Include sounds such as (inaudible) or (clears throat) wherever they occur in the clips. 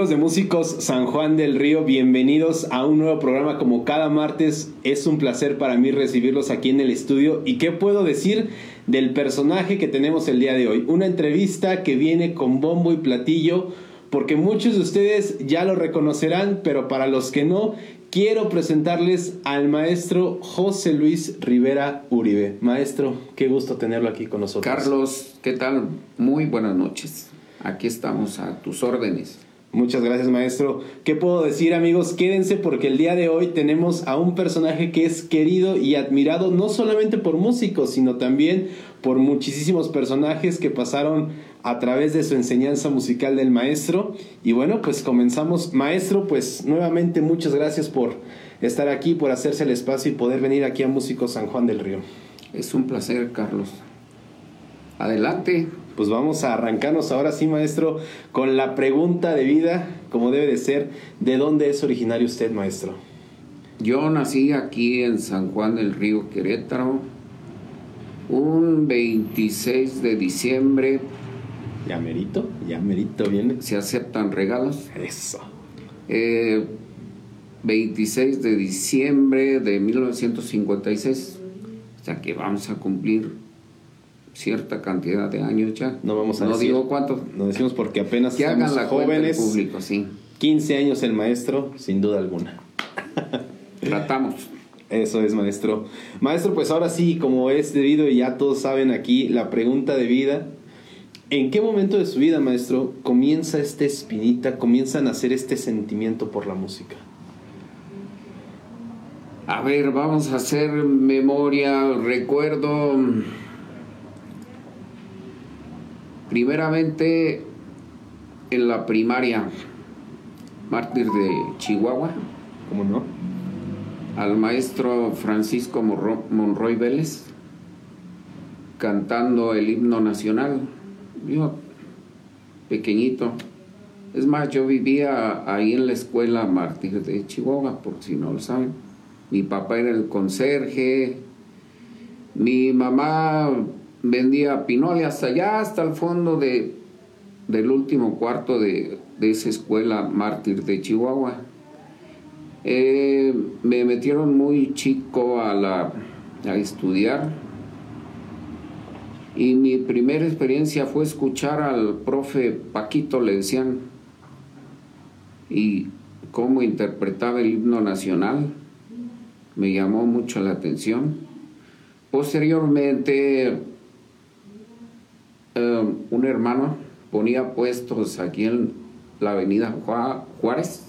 Amigos de Músicos San Juan del Río, bienvenidos a un nuevo programa como cada martes. Es un placer para mí recibirlos aquí en el estudio. ¿Y qué puedo decir del personaje que tenemos el día de hoy? Una entrevista que viene con bombo y platillo, porque muchos de ustedes ya lo reconocerán, pero para los que no, quiero presentarles al maestro José Luis Rivera Uribe. Maestro, qué gusto tenerlo aquí con nosotros. Carlos, ¿qué tal? Muy buenas noches. Aquí estamos a tus órdenes. Muchas gracias, maestro. ¿Qué puedo decir, amigos? Quédense porque el día de hoy tenemos a un personaje que es querido y admirado no solamente por músicos, sino también por muchísimos personajes que pasaron a través de su enseñanza musical del maestro. Y bueno, pues comenzamos. Maestro, pues nuevamente muchas gracias por estar aquí, por hacerse el espacio y poder venir aquí a Músicos San Juan del Río. Es un placer, Carlos. Adelante, pues vamos a arrancarnos ahora sí, maestro, con la pregunta de vida, como debe de ser, ¿de dónde es originario usted, maestro? Yo nací aquí en San Juan del Río Querétaro un 26 de diciembre. Ya merito, ya merito viene. Se aceptan regalos. Eso. 26 eh, de diciembre de 1956. O sea que vamos a cumplir cierta cantidad de años ya. No vamos a no digo cuánto. No decimos porque apenas que hagan la jóvenes. público, sí. 15 años el maestro, sin duda alguna. (laughs) Tratamos. Eso es, maestro. Maestro, pues ahora sí, como es debido y ya todos saben aquí, la pregunta de vida. ¿En qué momento de su vida, maestro, comienza esta espinita, comienza a nacer este sentimiento por la música? A ver, vamos a hacer memoria, recuerdo Primeramente en la primaria, mártir de Chihuahua. ¿Cómo no? Al maestro Francisco Monroy Vélez cantando el himno nacional. Yo, pequeñito. Es más, yo vivía ahí en la escuela Mártir de Chihuahua, por si no lo saben. Mi papá era el conserje. Mi mamá vendía pinole hasta allá, hasta el fondo de, del último cuarto de, esa escuela mártir de Chihuahua. Eh, me metieron muy chico a, la, a estudiar y mi primera experiencia fue escuchar al profe Paquito, le decían, y cómo interpretaba el himno nacional. Me llamó mucho la atención. Posteriormente Em, un hermano ponía puestos aquí en la avenida Juárez.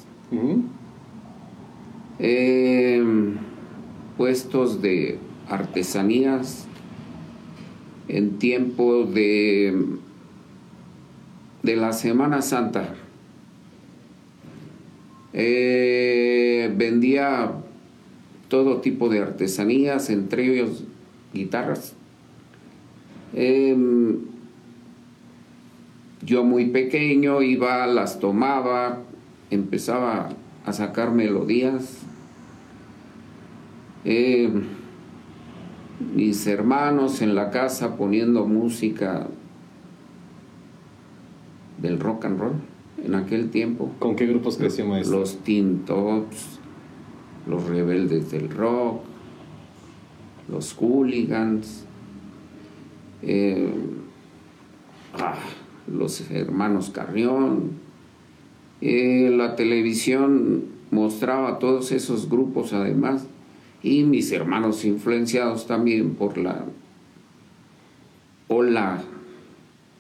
Em, puestos de artesanías en tiempo de, de la Semana Santa. Eh, vendía todo tipo de artesanías, entre ellos guitarras. Em, yo muy pequeño iba, las tomaba, empezaba a sacar melodías. Eh, mis hermanos en la casa poniendo música del rock and roll en aquel tiempo. ¿Con qué grupos creció maestro? Los Teen Tops, los Rebeldes del Rock, los Hooligans. Eh, ah, los hermanos Carrión. Eh, la televisión mostraba todos esos grupos además y mis hermanos influenciados también por la ola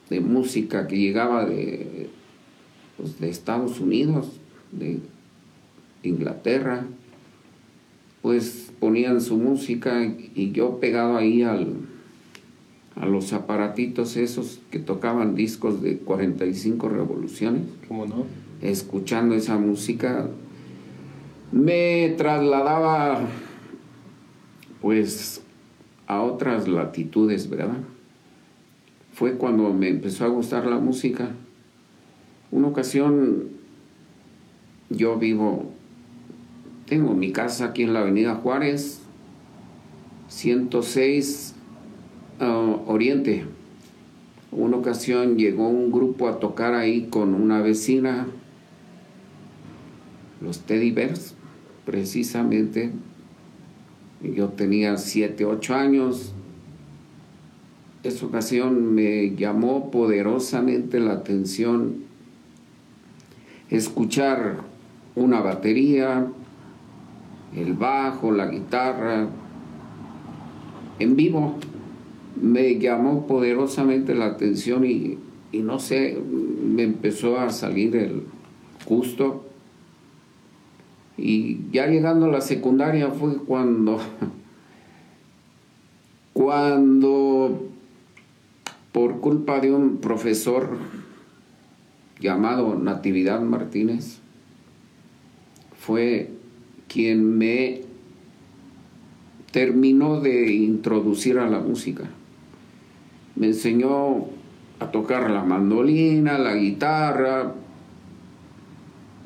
de música que llegaba de, pues, de Estados Unidos, de Inglaterra, pues ponían su música y yo pegado ahí al, a los aparatitos esos que tocaban discos de 45 revoluciones. ¿Cómo no? Escuchando esa música, me trasladaba pues a otras latitudes, ¿verdad? Fue cuando me empezó a gustar la música. Una ocasión yo vivo, tengo mi casa aquí en la Avenida Juárez, 106 Oriente. Una ocasión llegó un grupo a tocar ahí con una vecina los teddy bears, precisamente. Yo tenía 7, 8 años. Esa ocasión me llamó poderosamente la atención escuchar una batería, el bajo, la guitarra, en vivo. Me llamó poderosamente la atención y, y no sé, me empezó a salir el gusto y ya llegando a la secundaria fue cuando, (laughs) cuando por culpa de un profesor llamado Natividad Martínez, fue quien me terminó de introducir a la música. Me enseñó a tocar la mandolina, la guitarra,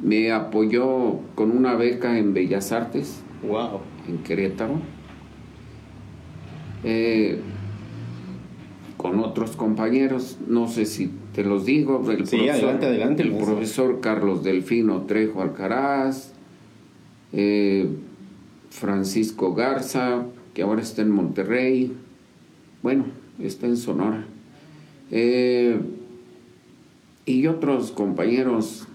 me apoyó con una beca en Bellas Artes. Wow. En Querétaro. Eh, con otros compañeros, no sé si te los digo. El sí, adelante, adelante. El profesor Carlos Delfino Trejo Alcaraz, eh, Francisco Garza, que ahora está en Monterrey, bueno, está en Sonora, eh, y otros compañeros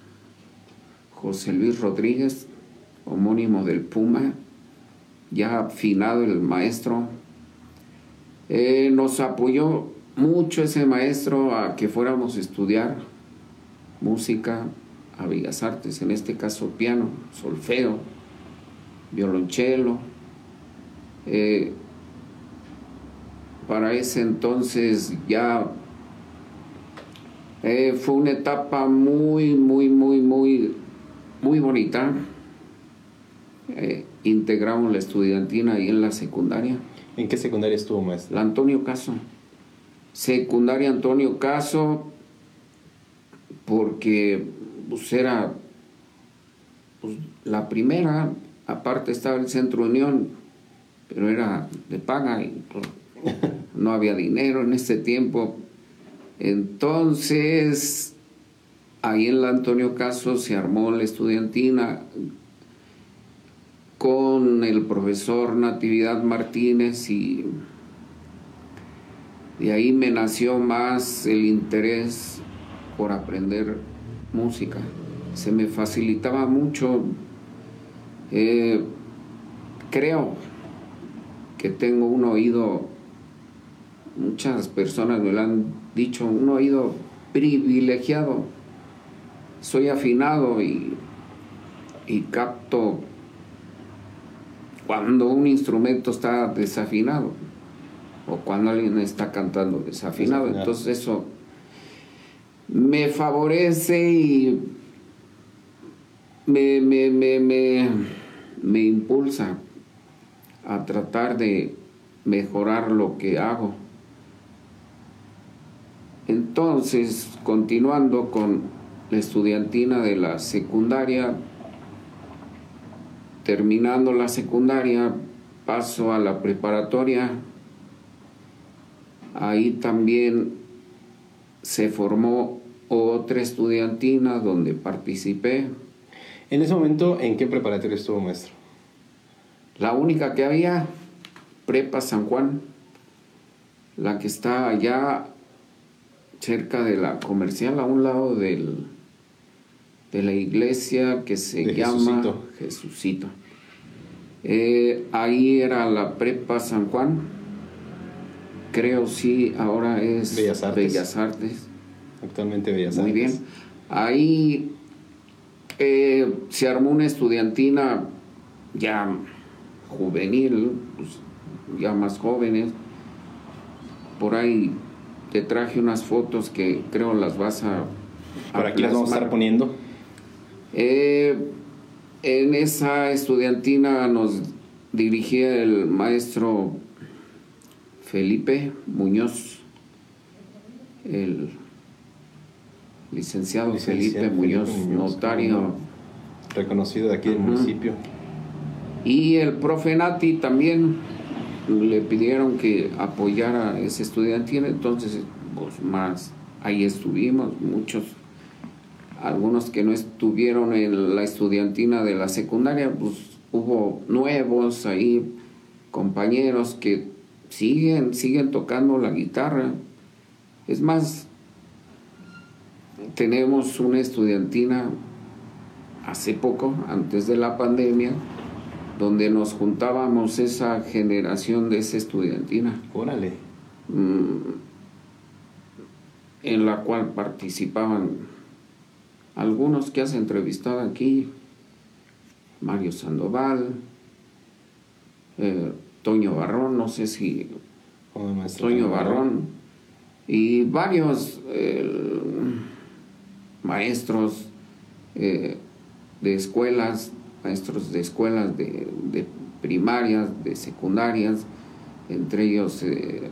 José Luis Rodríguez, homónimo del Puma, ya afinado el maestro. Eh, nos apoyó mucho ese maestro a que fuéramos a estudiar música a Bellas Artes, en este caso piano, solfeo, violonchelo. Eh, para ese entonces ya eh, fue una etapa muy, muy, muy, muy muy bonita. Eh, integramos la estudiantina ahí en la secundaria. ¿En qué secundaria estuvo, maestro? La Antonio Caso. Secundaria Antonio Caso, porque pues, era pues, la primera, aparte estaba el Centro Unión, pero era de paga y pues, (laughs) no había dinero en ese tiempo. Entonces ahí en la Antonio Caso se armó la estudiantina con el profesor Natividad Martínez y de ahí me nació más el interés por aprender música. Se me facilitaba mucho. Eh, creo que tengo un oído, muchas personas me lo han dicho, un oído privilegiado soy afinado y, y capto cuando un instrumento está desafinado o cuando alguien está cantando desafinado. Entonces eso me favorece y me, me, me, me, impulsa a tratar de mejorar lo que hago. Entonces, continuando con la estudiantina de la secundaria. Terminando la secundaria, paso a la preparatoria. Ahí también se formó otra estudiantina donde participé. En ese momento, ¿en qué preparatoria estuvo maestro? La única que había, Prepa San Juan, la que está allá cerca de la comercial, a un lado del, de la iglesia que se llama Jesucito. Eh, ahí era la prepa San Juan. Creo sí, ahora es Bellas Artes. Actualmente Bellas Artes. Muy bien. Ahí eh, se armó una estudiantina ya juvenil, pues, ya más jóvenes. Por ahí te traje unas fotos que creo las vas a... Por aquí las vamos a estar poniendo. Eh, en esa estudiantina nos dirigía el maestro Felipe Muñoz, el licenciado, Felipe, Muñoz, notario. Reconocido de aquí del municipio. Y el profe Nati también le pidieron que apoyara a ese estudiantina, entonces pues más ahí estuvimos, muchos algunos que no estuvieron en la estudiantina de la secundaria, pues hubo nuevos ahí, compañeros que siguen, siguen tocando la guitarra. Es más, tenemos una estudiantina hace poco, antes de la pandemia, donde nos juntábamos esa generación de esa estudiantina. Órale. Mm, en la cual participaban algunos que has entrevistado aquí, Mario Sandoval, eh, Toño Barrón, no sé si Toño Barrón, y varios maestros eh, de escuelas, maestros de escuelas de, primarias, de secundarias, entre ellos eh,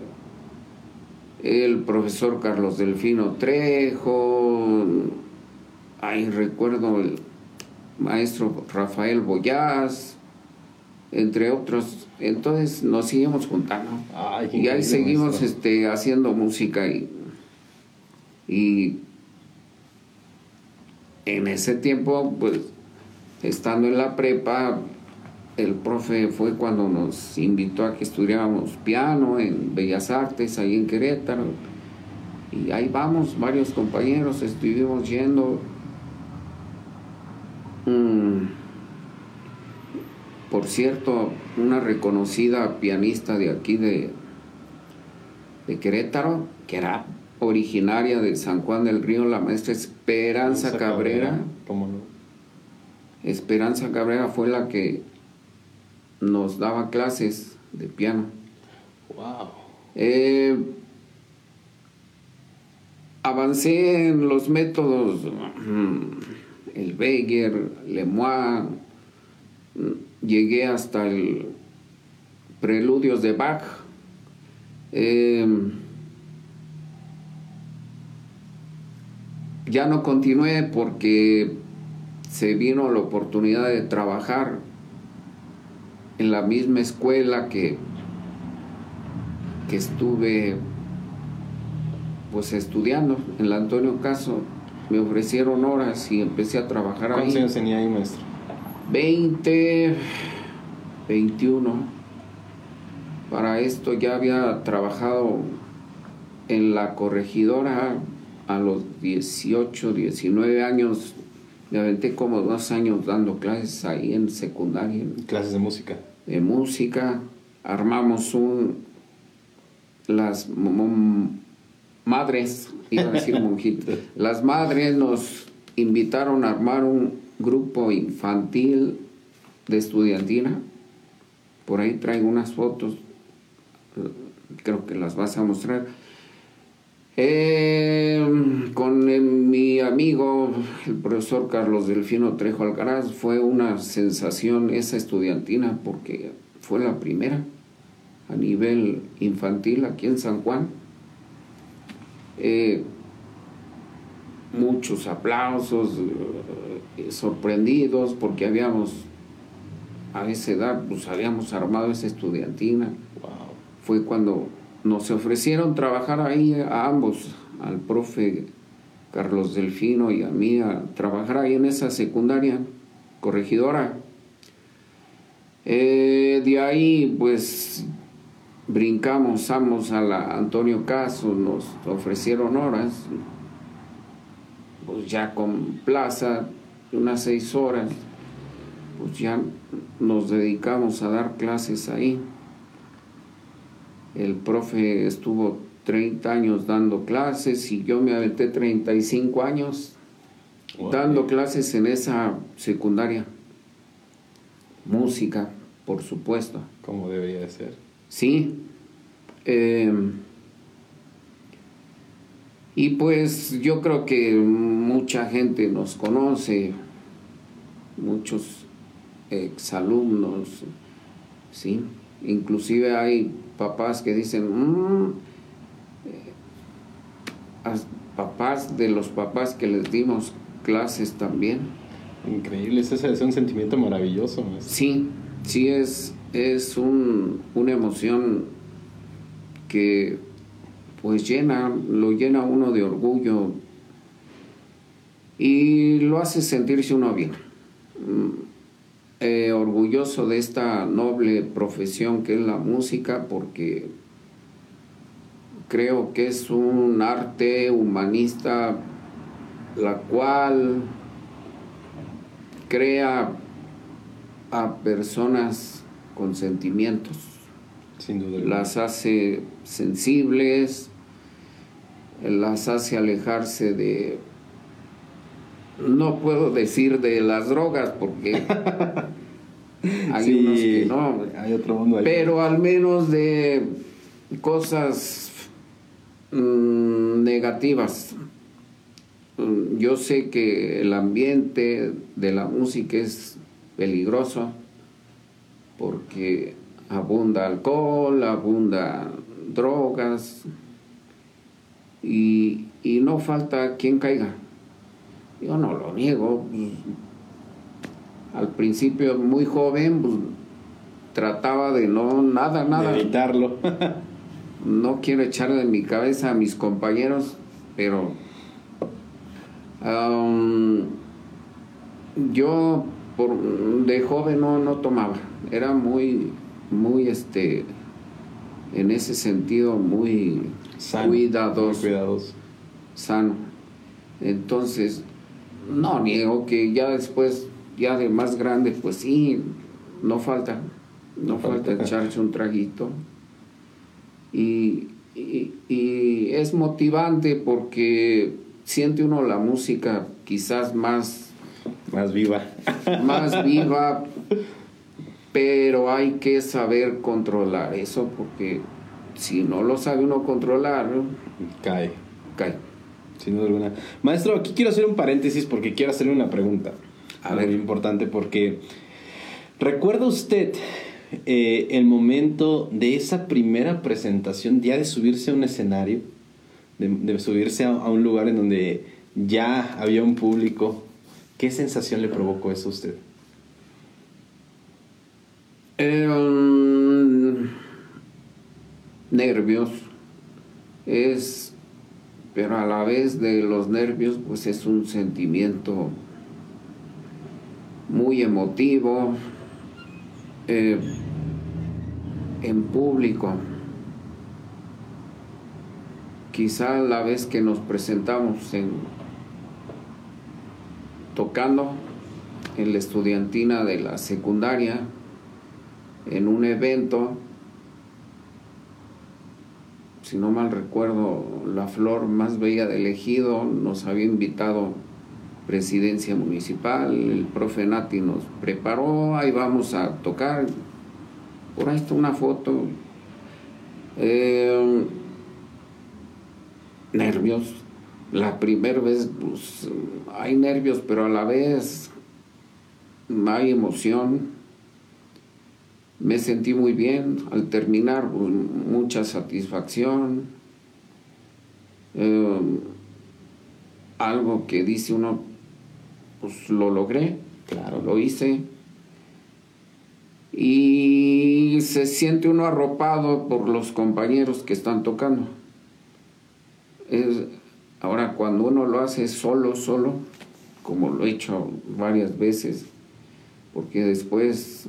el profesor Carlos Delfino Trejo, ahí recuerdo el maestro Rafael Boyaz, entre otros. Entonces nos seguimos juntando. y ahí seguimos este, haciendo música y, y en ese tiempo, pues, estando en la prepa, el profe fue cuando nos invitó a que estudiáramos piano en Bellas Artes, ahí en Querétaro. Y ahí vamos, varios compañeros, estuvimos yendo. Mm, por cierto, una reconocida pianista de aquí de, de Querétaro, que era originaria de San Juan del Río, la maestra Esperanza Cabrera. ¿Cómo no? Esperanza Cabrera fue la que nos daba clases de piano. Wow. Eh, avancé en los métodos, mm, el Beger, Lemois, mm, llegué hasta el Preludios de Bach. Eh, ya no continué porque se vino la oportunidad de trabajar en la misma escuela que, que estuve pues estudiando. En el Antonio Caso me ofrecieron horas y empecé a trabajar ¿Cuántos años tenía ahí maestro? 20 21 para esto ya había trabajado en la corregidora a los 18, 19 años me aventé como dos años dando clases ahí en secundaria. ¿Clases de música? De música. Armamos un... Las madres, iba a decir monjitas, (laughs) las madres nos invitaron a armar un grupo infantil de estudiantina. Por ahí traigo unas fotos, creo que las vas a mostrar eh, con eh, mi amigo, el profesor Carlos Delfino Trejo Alcaraz, fue una sensación esa estudiantina porque fue la primera a nivel infantil aquí en San Juan. Eh, muchos aplausos, sorprendidos porque habíamos, a esa edad, pues habíamos armado esa estudiantina. Fue cuando nos ofrecieron trabajar ahí a ambos, al profe Carlos Delfino y a mí, a trabajar ahí en esa secundaria corregidora. Eh, de ahí, pues, brincamos, vamos a la Antonio Caso, nos ofrecieron horas, pues ya con plaza, unas seis horas, pues ya nos dedicamos a dar clases ahí. El profe estuvo 30 años dando clases y yo me aventé 35 años dando clases en esa secundaria. Música, por supuesto. Como debería de ser. Sí. Em, y pues yo creo que mucha gente nos conoce, muchos exalumnos, ¿sí? Inclusive hay papás que dicen, mm, eh, papás de los papás que les dimos clases también. Increíble, ese es un sentimiento maravilloso. Sí, sí es, es un, una emoción que pues llena, lo llena uno de orgullo y lo hace sentirse uno bien. Eh, orgulloso de esta noble profesión que es la música porque creo que es un arte humanista la cual crea a personas con sentimientos. Sin duda. Las hace sensibles, las hace alejarse de, no puedo decir de las drogas porque (laughs) hay unos que no, hay otro mundo ahí. pero al menos de cosas mm, negativas. Mm, Yo sé que el ambiente de la música es peligroso porque abunda alcohol, abunda drogas y, y no falta quien caiga. Yo no lo niego. pues, al principio, muy joven, pues, trataba de no, nada, nada. De evitarlo. (laughs) No quiero echarle en mi cabeza a mis compañeros, pero am, yo por, de joven no, no tomaba. Era muy, muy, este, en ese sentido, muy Sano, cuidadoso muy cuidadoso. sano. Entonces, no niego que ya después, ya de más grande, pues sí, no falta, no falta falta. echarse un traguito. Y, y- y es motivante porque siente uno la música quizás más, Más viva. más viva, pero hay que saber controlar eso porque si no lo sabe uno controlar, Cae. cae. Sin duda alguna. Maestro, aquí quiero hacer un paréntesis porque quiero hacerle una pregunta. A muy ver. importante porque ¿recuerda usted eh, el momento de esa primera presentación, ya de subirse a un escenario, de, de subirse a, a un lugar en donde ya había un público? ¿Qué sensación le provocó eso a usted? Eh, nervios es pero a la vez de los nervios pues es un sentimiento muy emotivo eh, en público. Quizá la vez que nos presentamos en tocando en la estudiantina de la secundaria en un evento, si no mal recuerdo, la flor más bella del ejido nos había invitado presidencia municipal, el profe Nati nos preparó, ahí vamos a tocar, por ahí está una foto. Eh, nervios, la primera vez pues, hay nervios, pero a la vez hay emoción me sentí muy bien al terminar, mucha satisfacción. Eh, algo que dice uno, pues lo logré, Claro. lo hice. Y se siente uno arropado por los compañeros que están tocando. Es- ahora, cuando uno lo hace solo, solo, como lo he hecho varias veces, porque después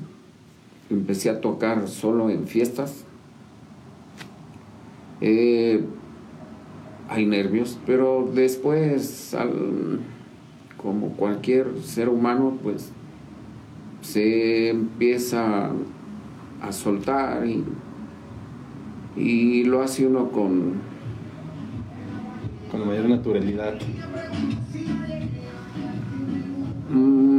empecé a tocar solo en fiestas. Eh, hay nervios, pero después, al- como cualquier ser humano, pues se empieza a soltar y, y lo hace uno con, Con la mayor naturalidad. mm,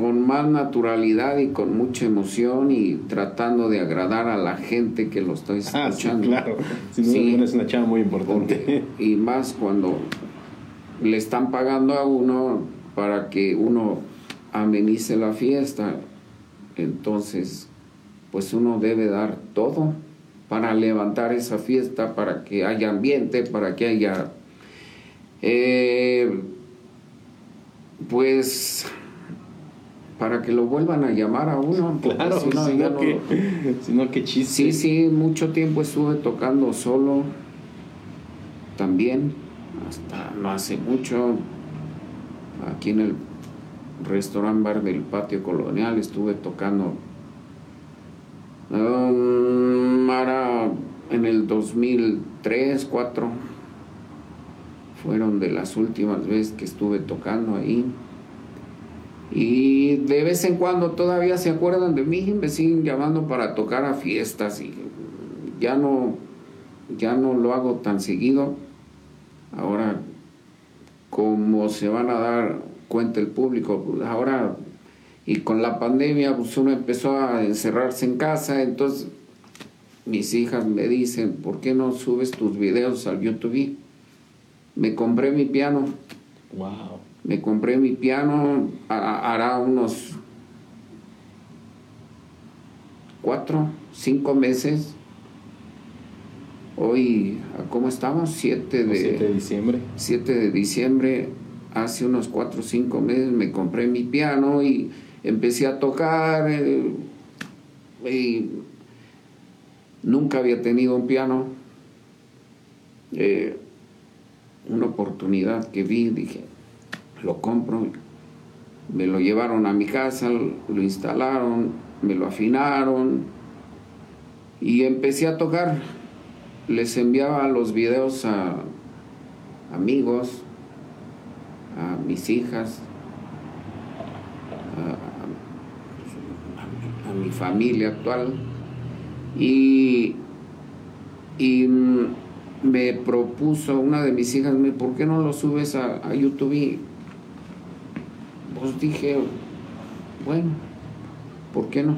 con más naturalidad y con mucha emoción y tratando de agradar a la gente que lo está Ah, sí, escuchando. claro. (laughs) Sin duda Sí. alguna es una chava muy importante. Porque- y más cuando le están pagando a uno para que uno amenice la fiesta, entonces pues uno debe dar todo para levantar esa fiesta, para que haya ambiente, para que haya eh, pues para que lo vuelvan a llamar a uno. Claro, si no, si ya no, no- que, chiste. Sí, sí, mucho tiempo estuve tocando solo también, hasta no hace mucho. aquí en el restaurant bar del patio colonial, estuve tocando um, en el 2003, 2004 fueron de las últimas veces que estuve tocando ahí. Y de vez en cuando todavía se acuerdan de mí, me siguen llamando para tocar a fiestas y ya no, ya no lo hago tan seguido. Ahora, como se van a dar cuenta el público, pues ahora y con la pandemia pues uno empezó a encerrarse en casa, entonces mis hijas me dicen, ¿por qué no subes tus videos al YouTube? Me compré mi piano. Wow. Me compré mi piano, hará unos cuatro, cinco meses. Hoy, ¿cómo estamos? 7 de, 7 de diciembre. 7 de diciembre, hace unos cuatro o cinco meses me compré mi piano y empecé a tocar. Eh, y nunca había tenido un piano. Eh, una oportunidad que vi, dije, lo compro, me lo llevaron a mi casa, lo instalaron, me lo afinaron y empecé a tocar. Les enviaba los videos a amigos, a mis hijas, a, mi familia actual y, y me propuso una de mis hijas, ¿por qué no lo subes a, a YouTube? Pues dije, bueno, ¿por qué no?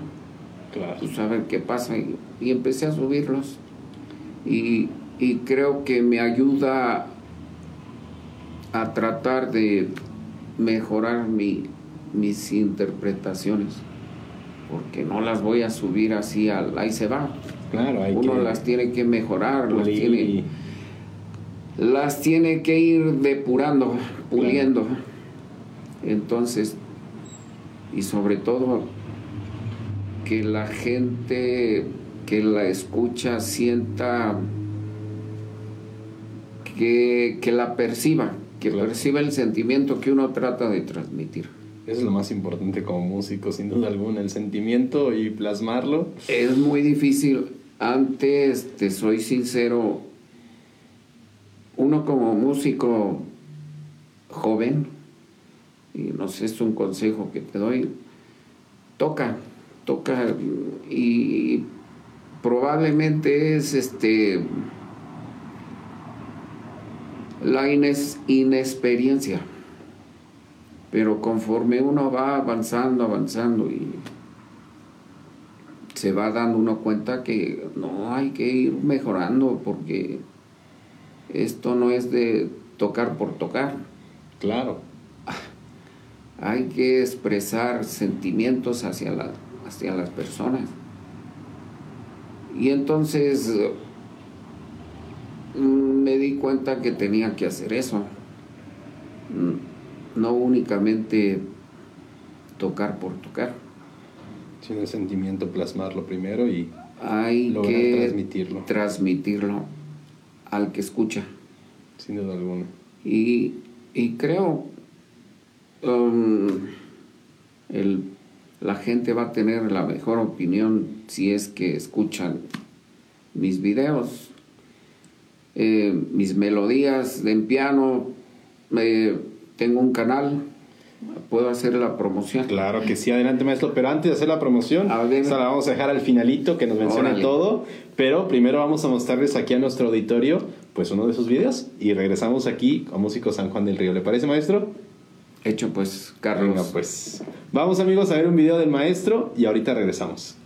Claro. Pues a ver qué pasa. Y, empecé a subirlos. Y, y, creo que me ayuda a tratar de mejorar mi, mis interpretaciones. Porque no las voy a subir así al ahí se va. Claro, hay Uno que las tiene que mejorar, las tiene, las tiene que ir depurando, puliendo. Entonces, y sobre todo, que la gente que la escucha sienta que, que la perciba, que Claro. perciba el sentimiento que uno trata de transmitir. Eso es lo más importante como músico, sin duda alguna, el sentimiento y plasmarlo. Es muy difícil. Antes, te soy sincero, uno como músico joven, y no sé, es un consejo que te doy, toca, toca y probablemente es este la inexperiencia. Pero conforme uno va avanzando, avanzando y se va dando uno cuenta que no hay que ir mejorando porque esto no es de tocar por tocar. Claro. Hay que expresar sentimientos hacia, la, hacia las personas. Y entonces mm, me di cuenta que tenía que hacer eso. Mm, No únicamente tocar por tocar. Sin el sentimiento, plasmarlo primero y Hay lograr que transmitirlo, transmitirlo al que escucha. sin duda alguna. Y, y creo um, el, la gente va a tener la mejor opinión si es que escuchan mis videos, eh, mis melodías en piano. eh, tengo un canal, puedo hacer la promoción. Claro que sí, adelante maestro, pero antes de hacer la promoción, A ver. esa la vamos a dejar al finalito que nos menciona Órale. todo, pero primero vamos a mostrarles aquí a nuestro auditorio pues uno de sus videos y regresamos aquí a Músico San Juan del Río. ¿Le parece maestro? Hecho pues, Carlos. Pues vamos amigos a ver un video del maestro y ahorita regresamos.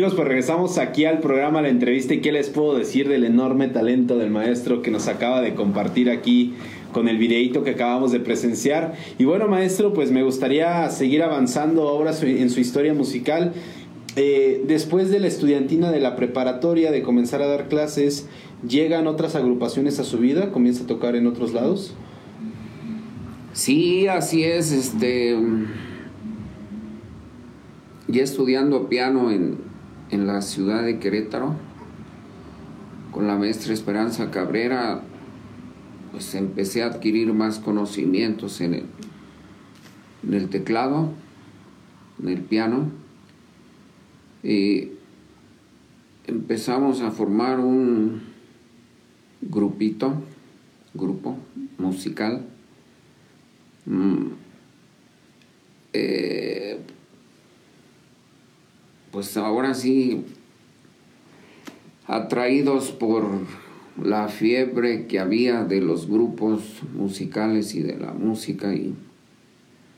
Amigos, pues regresamos aquí al programa, la entrevista y qué les puedo decir del enorme talento del maestro que nos acaba de compartir aquí con el videíto que acabamos de presenciar. Y bueno, maestro, pues me gustaría seguir avanzando ahora en su historia musical. Eh, después de la estudiantina de la preparatoria, de comenzar a dar clases, ¿llegan otras agrupaciones a su vida? ¿Comienza a tocar en otros lados? Sí, así es. Este, ya estudiando piano en, en la ciudad de Querétaro con la maestra Esperanza Cabrera, pues empecé a adquirir más conocimientos en el, en el teclado, en el piano, y empezamos a formar un grupito, grupo musical. Mm, eh, pues ahora sí, atraídos por la fiebre que había de los grupos musicales y de la música y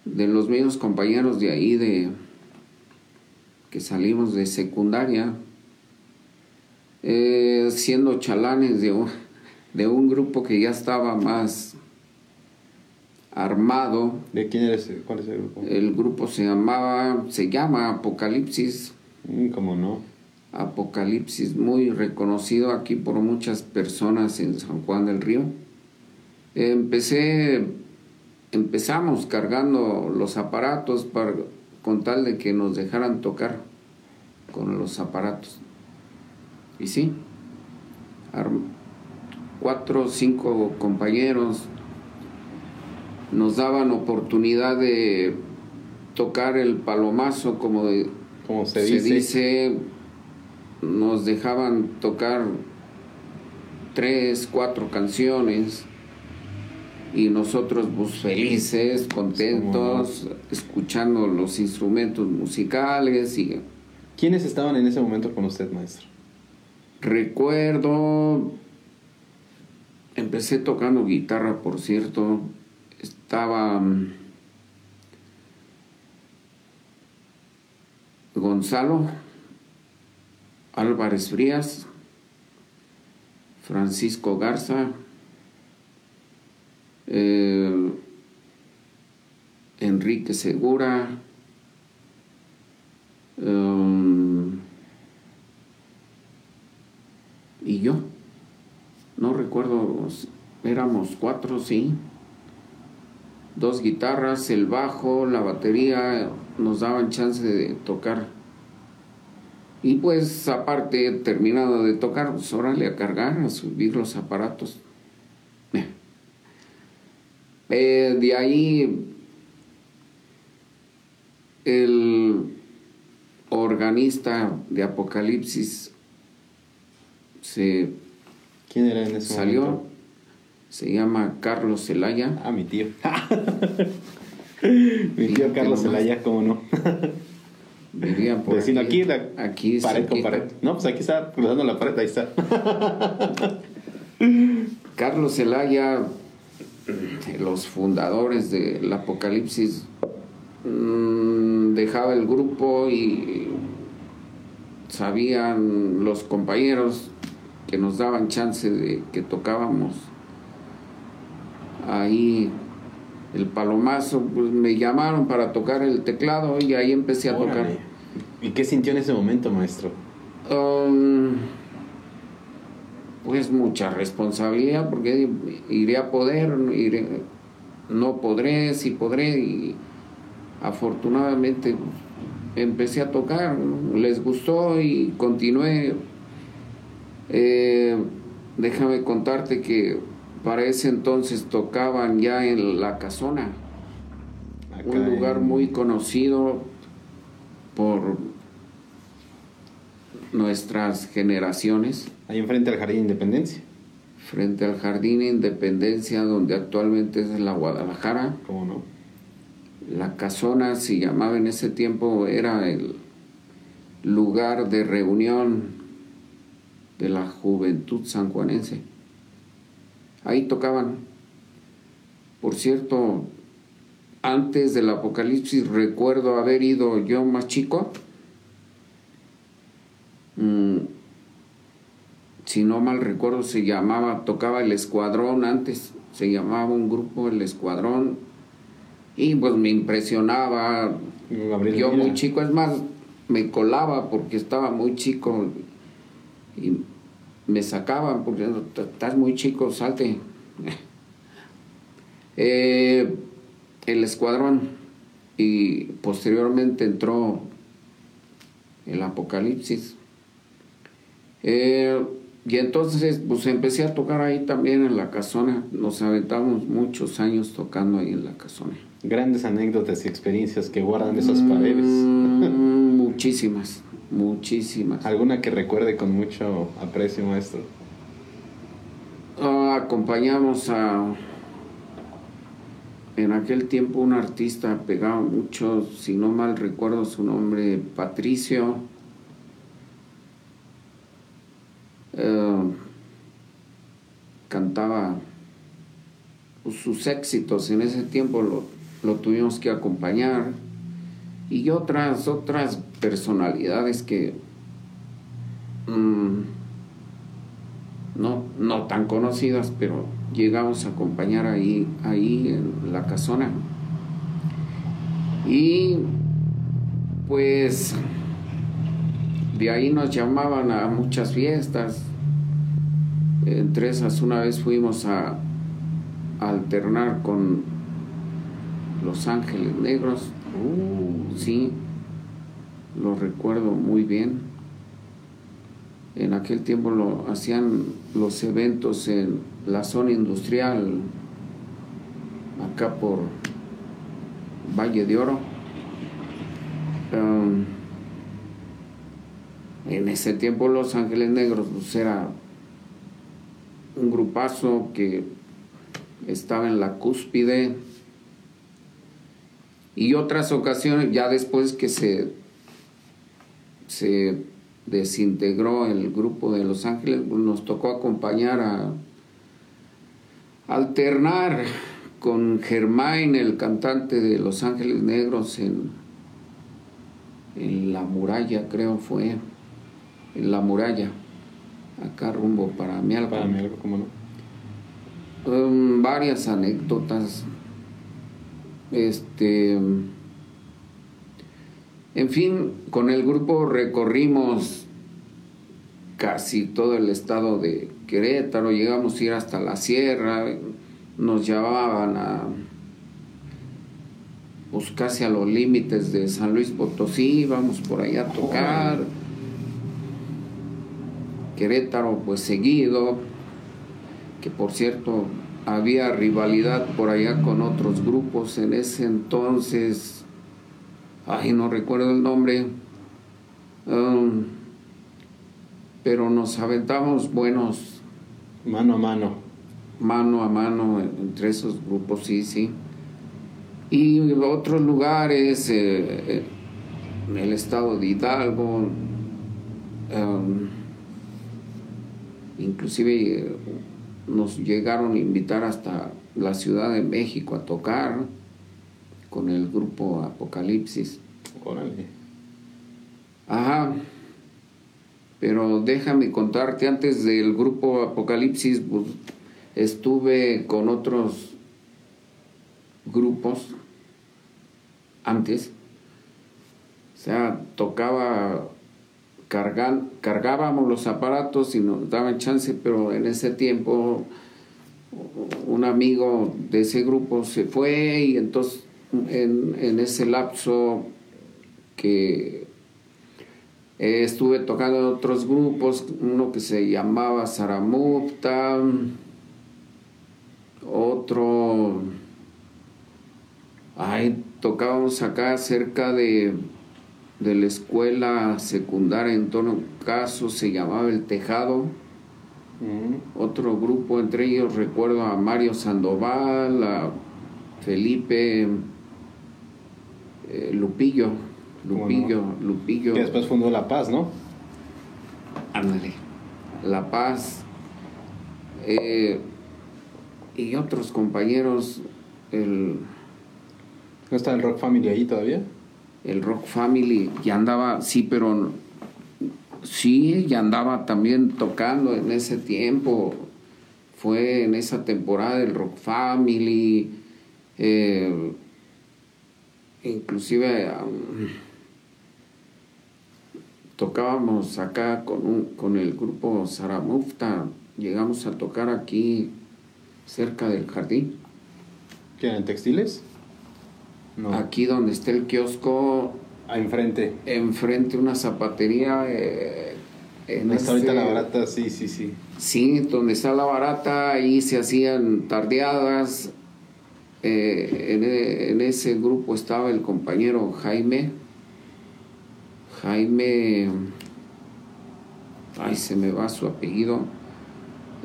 de los mismos compañeros de ahí de que salimos de secundaria eh, siendo chalanes de un, de un grupo que ya estaba más armado. ¿De quién eres? ¿Cuál es el grupo? El grupo se llamaba, se llama Apocalipsis ¿Cómo no? Apocalipsis, muy reconocido aquí por muchas personas en San Juan del Río. Empecé, empezamos cargando los aparatos para, con tal de que nos dejaran tocar con los aparatos. Y sí, cuatro o cinco compañeros nos daban oportunidad de tocar el palomazo como de como se, dice. nos dejaban tocar tres, cuatro canciones y nosotros pues felices, contentos, escuchando los instrumentos musicales y... ¿Quiénes estaban en ese momento con usted, maestro? Recuerdo, empecé tocando guitarra, por cierto, estaba Gonzalo Álvarez Frías, Francisco Garza, eh, Enrique Segura, um, y yo. No recuerdo, éramos cuatro, sí. Dos guitarras, el bajo, la batería, nos daban chance de tocar. Y pues aparte, terminado de tocar, pues órale a cargar, a subir los aparatos. Eh, de ahí el organista de Apocalipsis se ¿Quién era en ese salió. Se llama Carlos Zelaya. Ah, mi tío. (laughs) Mi tío Carlos Zelaya, ¿cómo no? Vivía por Vecino, aquí. aquí, aquí pared con pared. No, pues aquí está, cruzando la pared, ahí está. (laughs) Carlos Zelaya, los fundadores del Apocalipsis, mm, dejaba el grupo y sabían los compañeros que nos daban chance de que tocábamos ahí el palomazo, pues me llamaron para tocar el teclado y ahí empecé a tocar. ¿Y qué sintió en ese momento, maestro? Um, pues mucha responsabilidad, porque iré a poder, iré, no podré, sí podré, y afortunadamente empecé a tocar, les gustó y continué. Eh, déjame contarte que para ese entonces tocaban ya en La Casona, un lugar muy conocido por nuestras generaciones. Ahí enfrente al Jardín Independencia. Frente al Jardín Independencia, donde actualmente es la Guadalajara. ¿Cómo no? La Casona se llamaba en ese tiempo, era el lugar de reunión de la juventud sanjuanense Ahí tocaban. Por cierto, antes del apocalipsis recuerdo haber ido yo más chico. Mm, si no mal recuerdo, se llamaba, tocaba el Escuadrón antes, se llamaba un grupo el Escuadrón, y pues me impresionaba. Yo muy chico, es más, me colaba porque estaba muy chico. Y me sacaban porque estás muy chico, salte. (laughs) Eh, el escuadrón y posteriormente entró el apocalipsis. Eh, y entonces pues empecé a tocar ahí también en la casona. Nos aventamos muchos años tocando ahí en la casona. Grandes anécdotas y experiencias que guardan esas paredes. Mm, (laughs) muchísimas, muchísimas. ¿Alguna que recuerde con mucho aprecio, maestro? Ah, acompañamos a en aquel tiempo un artista pegaba mucho, si no mal recuerdo su nombre, Patricio. Eh, cantaba pues, sus éxitos en ese tiempo lo, lo, tuvimos que acompañar y otras otras personalidades que mm, no, no tan conocidas pero llegamos a acompañar ahí, ahí en la casona. Y pues de ahí nos llamaban a muchas fiestas. Entre esas una vez fuimos a, alternar con Los Ángeles Negros. Uh, sí, lo recuerdo muy bien. En aquel tiempo lo hacían los eventos en la zona industrial, acá por Valle de Oro. Um, en ese tiempo Los Ángeles Negros pues, era un grupazo que estaba en la cúspide y otras ocasiones ya después que se se desintegró el grupo de Los Ángeles, pues, nos tocó acompañar a alternar con Germain, el cantante de Los Ángeles Negros, en, en La Muralla, creo fue, en La Muralla, acá rumbo para mi Para algo ¿cómo no? Um, varias anécdotas. Este. En fin, con el grupo recorrimos casi todo el estado de Querétaro, llegamos a ir hasta la sierra, nos llevaban a pues casi a los límites de San Luis Potosí, íbamos por allá a tocar. Querétaro pues seguido, que por cierto había rivalidad por allá con otros grupos en ese entonces, ay no recuerdo el nombre, um, pero nos aventamos buenos Mano a mano. Mano a mano entre esos grupos, sí, sí. Y otros lugares, eh, en el estado de Hidalgo, um, inclusive eh, nos llegaron a invitar hasta la Ciudad de México a tocar con el grupo Apocalipsis. Órale. Ajá. Pero déjame contarte, antes del grupo Apocalipsis, pues, estuve con otros grupos antes. O sea, tocaba, cargan, cargábamos los aparatos y nos daban chance, pero en ese tiempo un amigo de ese grupo se fue y entonces en, en ese lapso que estuve tocando en otros grupos, uno que se llamaba Saramupta, otro... Ay, tocábamos acá cerca de, de la escuela secundaria en todo caso, se llamaba El Tejado. Mm. Otro grupo, entre ellos recuerdo a Mario Sandoval, a Felipe eh, Lupillo Lupillo, Lupillo. Que después fundó La Paz, ¿no? Ándale. La Paz. Eh, y otros compañeros, el... ¿No está el Rock Family ahí todavía? El Rock Family ya andaba, sí, pero Sí, y andaba también tocando en ese tiempo. Fue en esa temporada del Rock Family. eh, inclusive um, tocábamos acá con, un- con el grupo Saramufta. Llegamos a tocar aquí cerca del jardín. ¿Qué eran textiles? No. Aquí donde está el kiosco, Ah, enfrente. enfrente una zapatería. eh, en Donde está ahorita ese- la barata, sí, sí, sí. Sí, donde está la barata, ahí se hacían tardeadas. Eh, en, en ese grupo estaba el compañero Jaime. Jaime. Ay, se me va su apellido.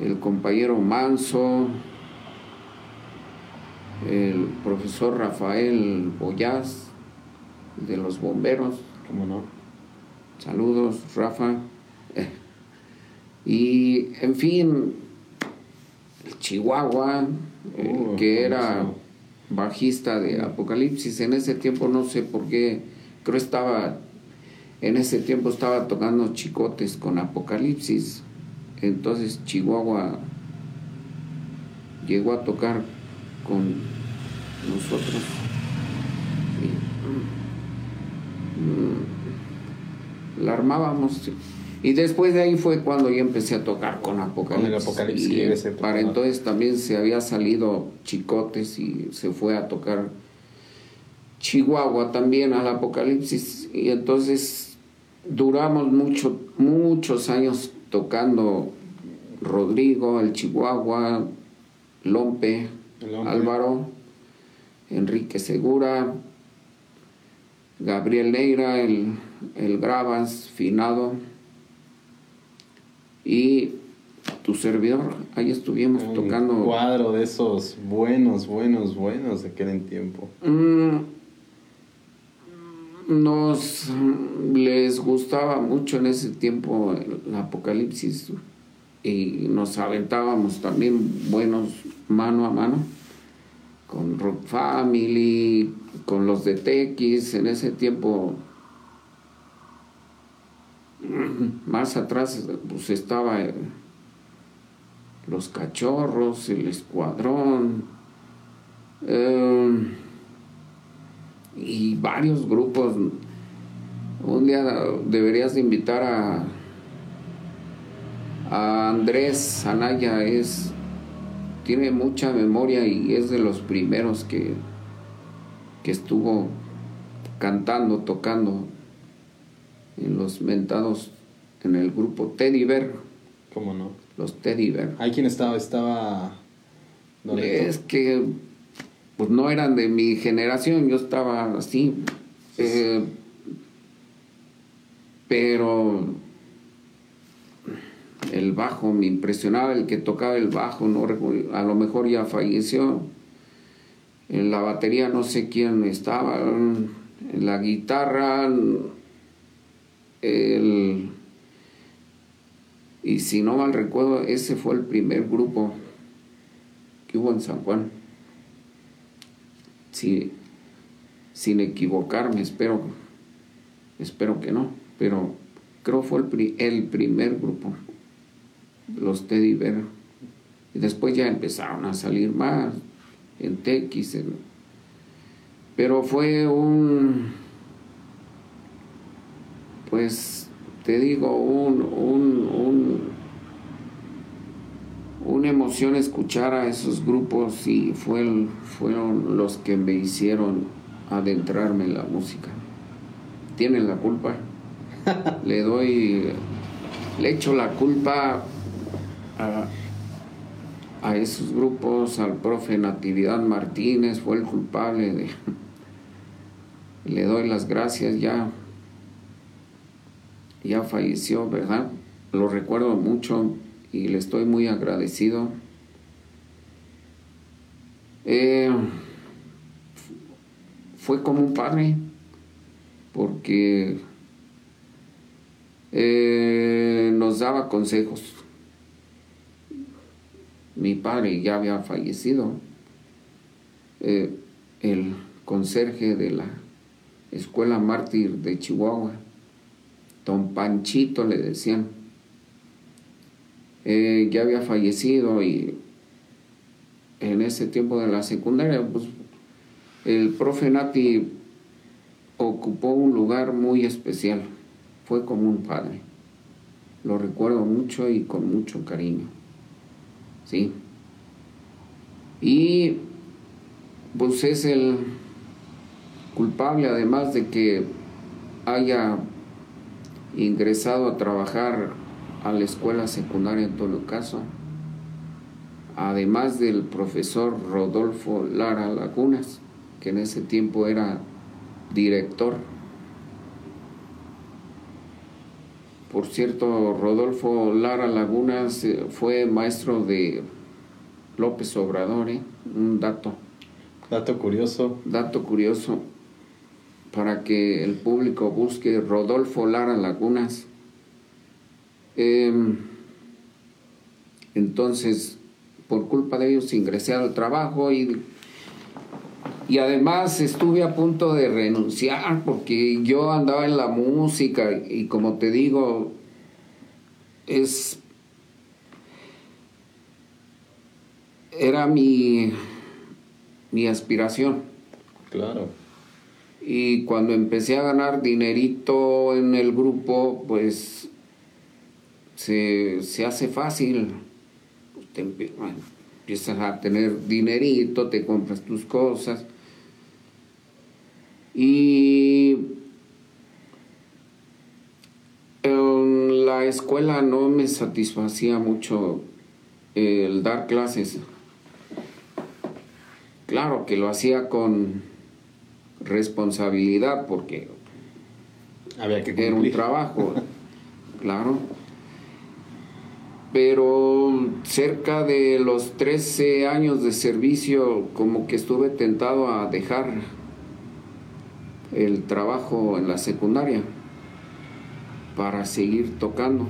El compañero Manso. El profesor Rafael Boyaz, de los bomberos. ¿Cómo no? Saludos, Rafa. Y, en fin, el Chihuahua, Uh, que era bajista de Apocalipsis, en ese tiempo no sé por qué, creo estaba, en ese tiempo estaba tocando chicotes con Apocalipsis. Entonces Chihuahua llegó a tocar con nosotros. Mm, la armábamos. Y después de ahí fue cuando yo empecé a tocar con Apocalipsis. Con el Apocalipsis Y, para entonces también se había salido Chicotes y se fue a tocar Chihuahua también al Apocalipsis. Y entonces duramos mucho, muchos años tocando Rodrigo, el Chihuahua, Lompe. Álvaro, Enrique Segura, Gabriel Neira, el, el Gravas, Finado y tu servidor. Ahí estuvimos Un tocando. cuadro de esos buenos, buenos, buenos de aquel tiempo. Mm, nos les gustaba mucho en ese tiempo el apocalipsis y nos aventábamos también buenos mano a mano con Rock Family, con los de TX, en ese tiempo (clears throat) más atrás pues estaba eh, los cachorros, el escuadrón, eh, y varios grupos. Un día deberías de invitar a, a Andrés Anaya, es, tiene mucha memoria y es de los primeros que, que estuvo cantando, tocando en los mentados en el grupo Teddy Bear, ¿Cómo no? los Teddy Bear. ¿Hay quien estaba? Estaba. Es que pues no eran de mi generación, yo estaba así. eh, pero el bajo me impresionaba, el que tocaba el bajo, no a lo mejor ya falleció. En la batería no sé quién estaba, en la guitarra, el, y si no mal recuerdo, ese fue el primer grupo que hubo en San Juan. Sí, sin equivocarme, espero, espero que no, pero creo fue el, el primer grupo, los Teddy Bear. Y después ya empezaron a salir más en TX, en- pero fue un, pues te digo, un, un, un, una emoción escuchar a esos grupos y fue fueron los que me hicieron adentrarme en la música. Tienen la culpa. (laughs) le doy, le echo la culpa a, esos grupos, al profe Natividad Martínez, fue el culpable de... Le doy las gracias ya. Ya falleció, ¿verdad? Lo recuerdo mucho y le estoy muy agradecido. Eh, fue como un padre, porque eh, nos daba consejos. Mi padre ya había fallecido. Eh, el conserje de la escuela mártir de Chihuahua don Panchito le decían. Eh, ya había fallecido y en ese tiempo de la secundaria, pues el profe Nati ocupó un lugar muy especial, fue como un padre. Lo recuerdo mucho y con mucho cariño. ¿Sí? Y pues es el culpable además de que haya ingresado a trabajar a la escuela secundaria en todo caso, además del profesor Rodolfo Lara Lagunas, que en ese tiempo era director. Por cierto, Rodolfo Lara Lagunas fue maestro de López Obrador, ¿eh? un dato. Dato curioso. Dato curioso para que el público busque Rodolfo Lara Lagunas. Em, entonces, por culpa de ellos ingresé al trabajo y, y además estuve a punto de renunciar porque yo andaba en la música y como te digo, es... Era mi, mi aspiración. Claro. Y cuando empecé a ganar dinerito en el grupo, pues se, hace fácil. Te empiezas a tener dinerito, te compras tus cosas. Y en la escuela no me satisfacía mucho el dar clases. Claro que lo hacía con responsabilidad porque Había que era un trabajo, (laughs) claro. Pero cerca de los 13 años de servicio, como que estuve tentado a dejar el trabajo en la secundaria para seguir tocando.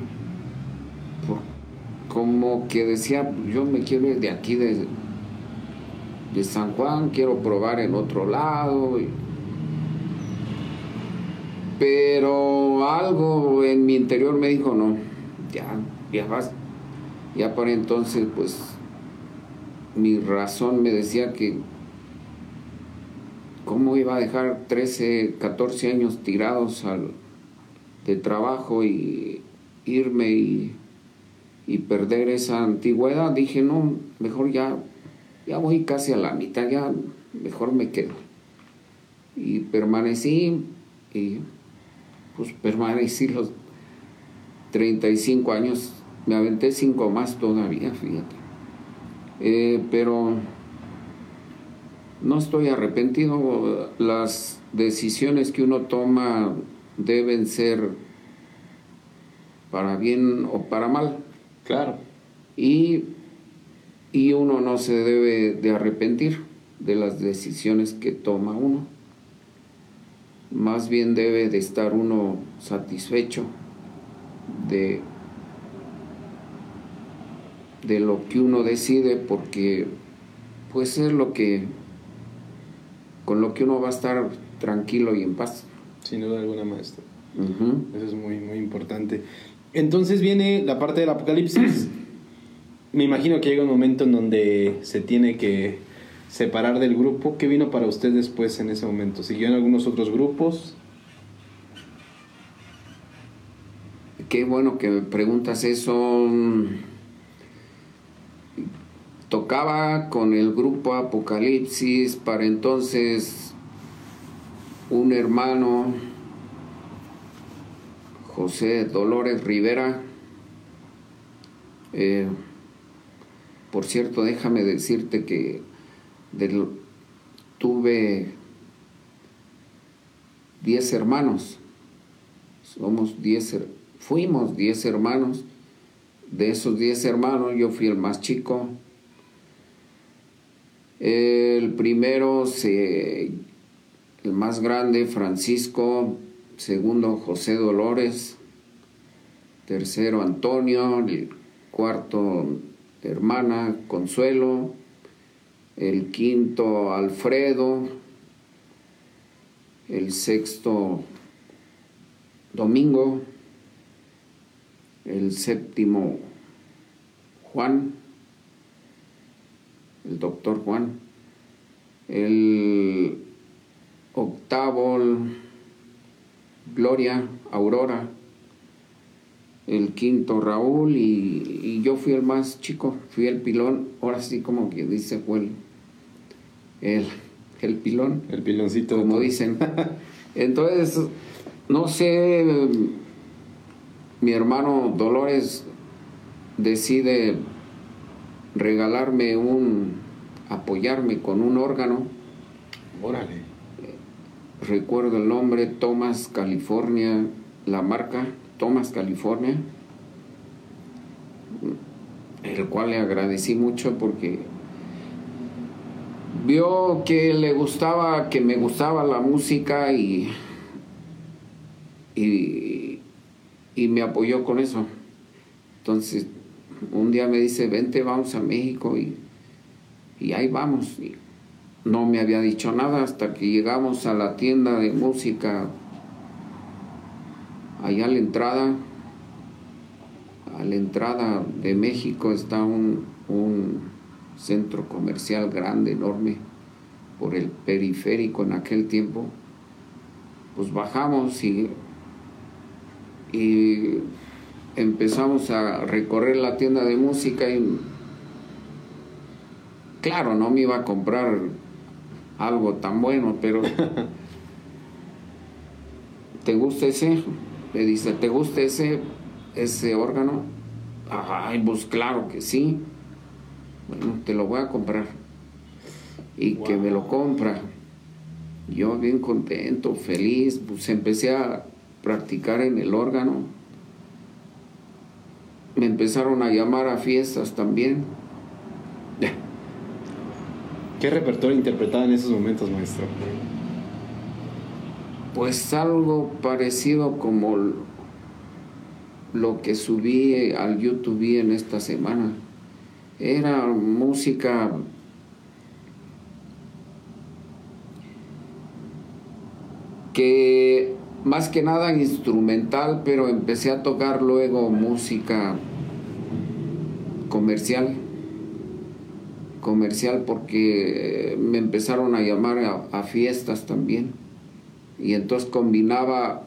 Como que decía, yo me quiero ir de aquí, de, de San Juan, quiero probar en otro lado. Pero algo en mi interior me dijo, no, ya, ya. Ya por entonces, pues, mi razón me decía que cómo iba a dejar 13, 14 años tirados al, de trabajo y irme y, y perder esa antigüedad. Dije, no, mejor ya, ya voy casi a la mitad, ya mejor me quedo. Y permanecí y pues permanecí los 35 años, me aventé cinco más todavía, fíjate. Eh, pero no estoy arrepentido, las decisiones que uno toma deben ser para bien o para mal. Claro. Y, y uno no se debe de arrepentir de las decisiones que toma uno más bien debe de estar uno satisfecho de, de lo que uno decide porque pues es lo que con lo que uno va a estar tranquilo y en paz. Sin duda alguna, maestro. Eso es muy, muy importante. Entonces viene la parte del apocalipsis. (clears throat) Me imagino que llega un momento en donde se tiene que separar del grupo. ¿Qué vino para usted después en ese momento? ¿Siguió en algunos otros grupos? Qué bueno que me preguntas eso. Tocaba con el grupo Apocalipsis, para entonces un hermano, José Dolores Rivera. Eh, por cierto, déjame decirte que tuve 10 hermanos. Somos 10, fuimos 10 hermanos. De esos 10 hermanos yo fui el más chico. El primero, el más grande, Francisco. Segundo, José Dolores. Tercero, Antonio. El cuarto, hermana, Consuelo el quinto Alfredo, el sexto Domingo, el séptimo Juan, el doctor Juan, el octavo Gloria, Aurora, el quinto Raúl y, yo fui el más chico, fui el pilón, ahora sí como que dice fue el, el, pilón. El piloncito. Como dicen. (laughs) Entonces, no sé, mi hermano Dolores decide regalarme un, apoyarme con un órgano. Órale. Recuerdo el nombre, Thomas California, la marca Thomas California, el cual le agradecí mucho porque vio que le gustaba, que me gustaba la música y, y, me apoyó con eso. Entonces, un día me dice, vente, vamos a México y, y ahí vamos. Y no me había dicho nada hasta que llegamos a la tienda de música, allá a la entrada, a la entrada de México está un, un centro comercial grande, enorme, por el periférico en aquel tiempo, pues bajamos y, y empezamos a recorrer la tienda de música y claro, no me iba a comprar algo tan bueno, pero (laughs) ¿te gusta ese? Me dice, ¿te gusta ese, ese órgano? Ay, pues claro que sí bueno, te lo voy a comprar. Y que me lo compra. Yo bien contento, feliz, pues empecé a practicar en el órgano. Me empezaron a llamar a fiestas también. ¿Qué repertorio interpretaba en esos momentos, maestro? Pues algo parecido como lo que subí al YouTube en esta semana era música que más que nada instrumental, pero empecé a tocar luego música comercial. Comercial porque me empezaron a llamar a, a fiestas también. Y entonces combinaba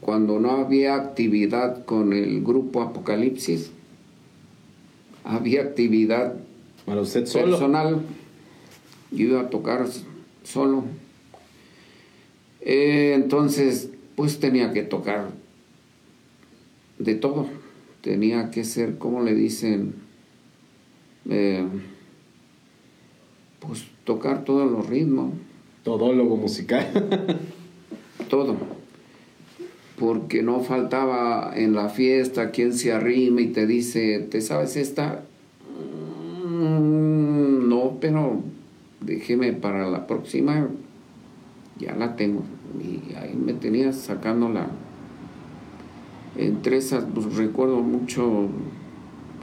cuando no había actividad con el grupo Apocalipsis había actividad Para usted personal. Yo iba a tocar solo. Eh, entonces, pues tenía que tocar de todo. Tenía que ser, ¿cómo le dicen? Eh, pues tocar todos los ritmos. Todólogo musical. todo porque no faltaba en la fiesta quien se arrime y te dice, ¿te sabes esta? Mm, no, pero déjeme para la próxima, ya la tengo. Y ahí me tenía sacándola. Entre esas, pues recuerdo mucho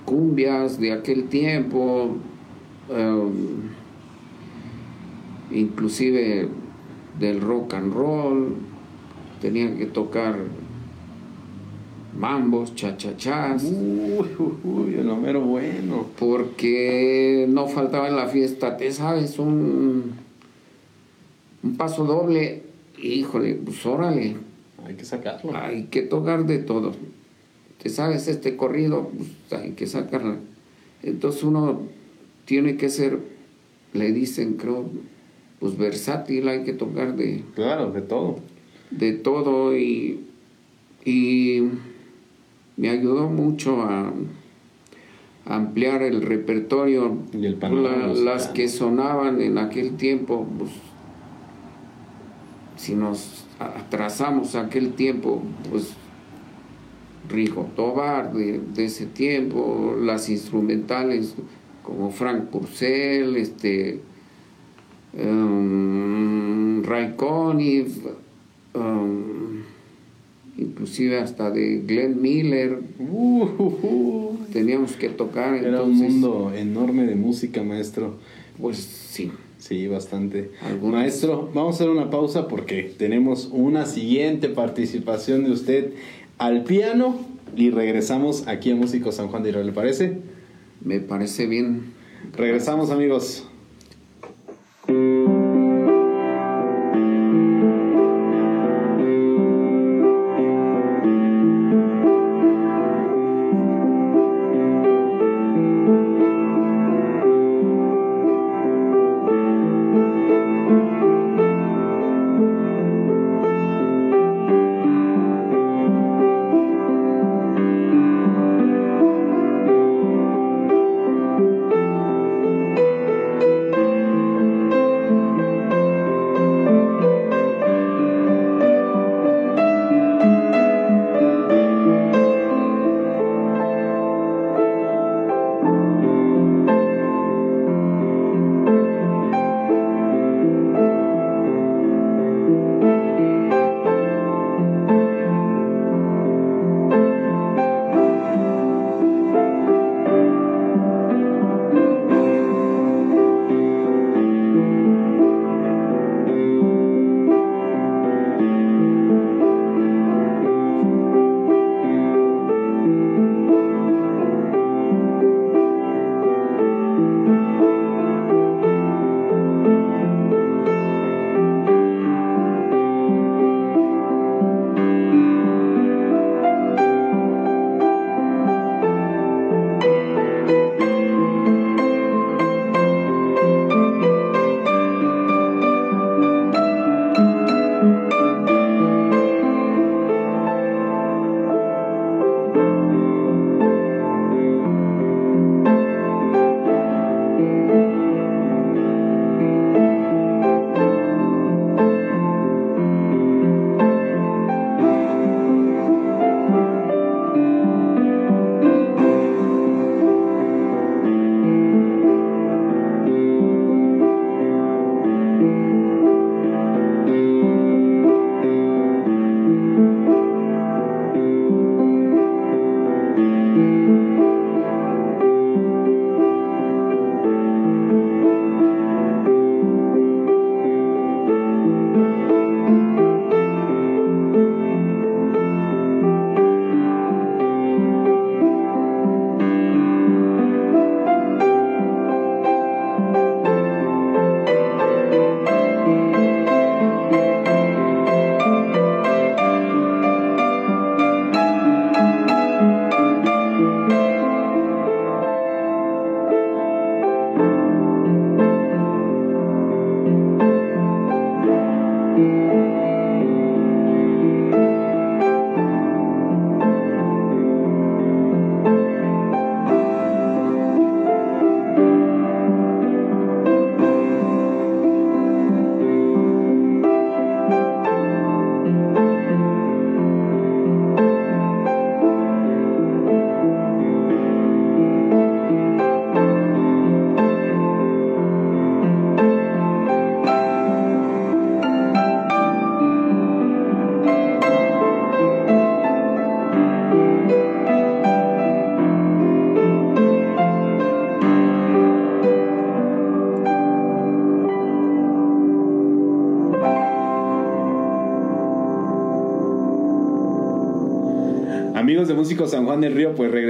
cumbias de aquel tiempo, um, inclusive del rock and roll tenía que tocar mambos, chachachás. Uy, uy, el número bueno. Porque no faltaba en la fiesta, te sabes, un, un paso doble. Híjole, pues órale. Hay que sacarlo. Hay que tocar de todo. Te sabes este corrido, pues hay que sacarlo. Entonces uno tiene que ser, le dicen, creo, pues versátil, hay que tocar de... Claro, de todo de todo y, y me ayudó mucho a, ampliar el repertorio. Y el las que sonaban en aquel tiempo, pues, si nos atrasamos aquel tiempo, pues Rijo Tobar de, ese tiempo, las instrumentales como Frank Purcell, este, um, Ray Conniff, Um, inclusive hasta de Glenn Miller. Uh, Teníamos que tocar. Era un mundo enorme de música, maestro. Pues sí. Sí, bastante. Maestro, vamos a hacer una pausa porque tenemos una siguiente participación de usted al piano y regresamos aquí a Músico San Juan de Israel, ¿le parece? Me parece bien. Regresamos amigos. San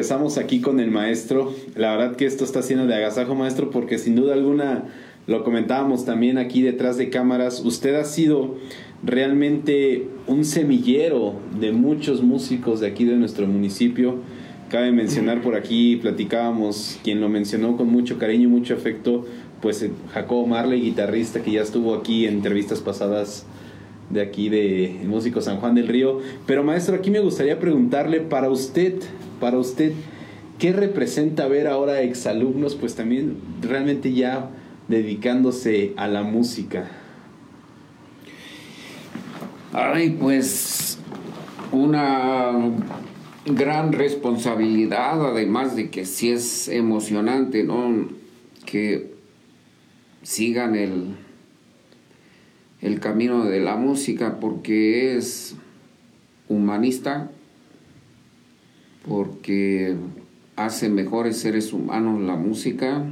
Regresamos aquí con el maestro. La verdad que esto está siendo de agasajo, maestro, porque sin duda alguna, lo comentábamos también aquí detrás de cámaras, usted ha sido realmente un semillero de muchos músicos de aquí de nuestro municipio. Cabe mencionar por aquí, platicábamos, quien lo mencionó con mucho cariño y mucho afecto, pues eh, Jacobo Marley, guitarrista que ya estuvo aquí en entrevistas pasadas de aquí de Músico San Juan del Río. Pero maestro, aquí me gustaría preguntarle para usted, para usted, ¿qué representa ver ahora exalumnos pues también realmente ya dedicándose a la música? Ay, pues una gran responsabilidad, además de que sí es emocionante, ¿no? Que sigan el, el camino de la música porque es humanista, porque hace mejores seres humanos la música.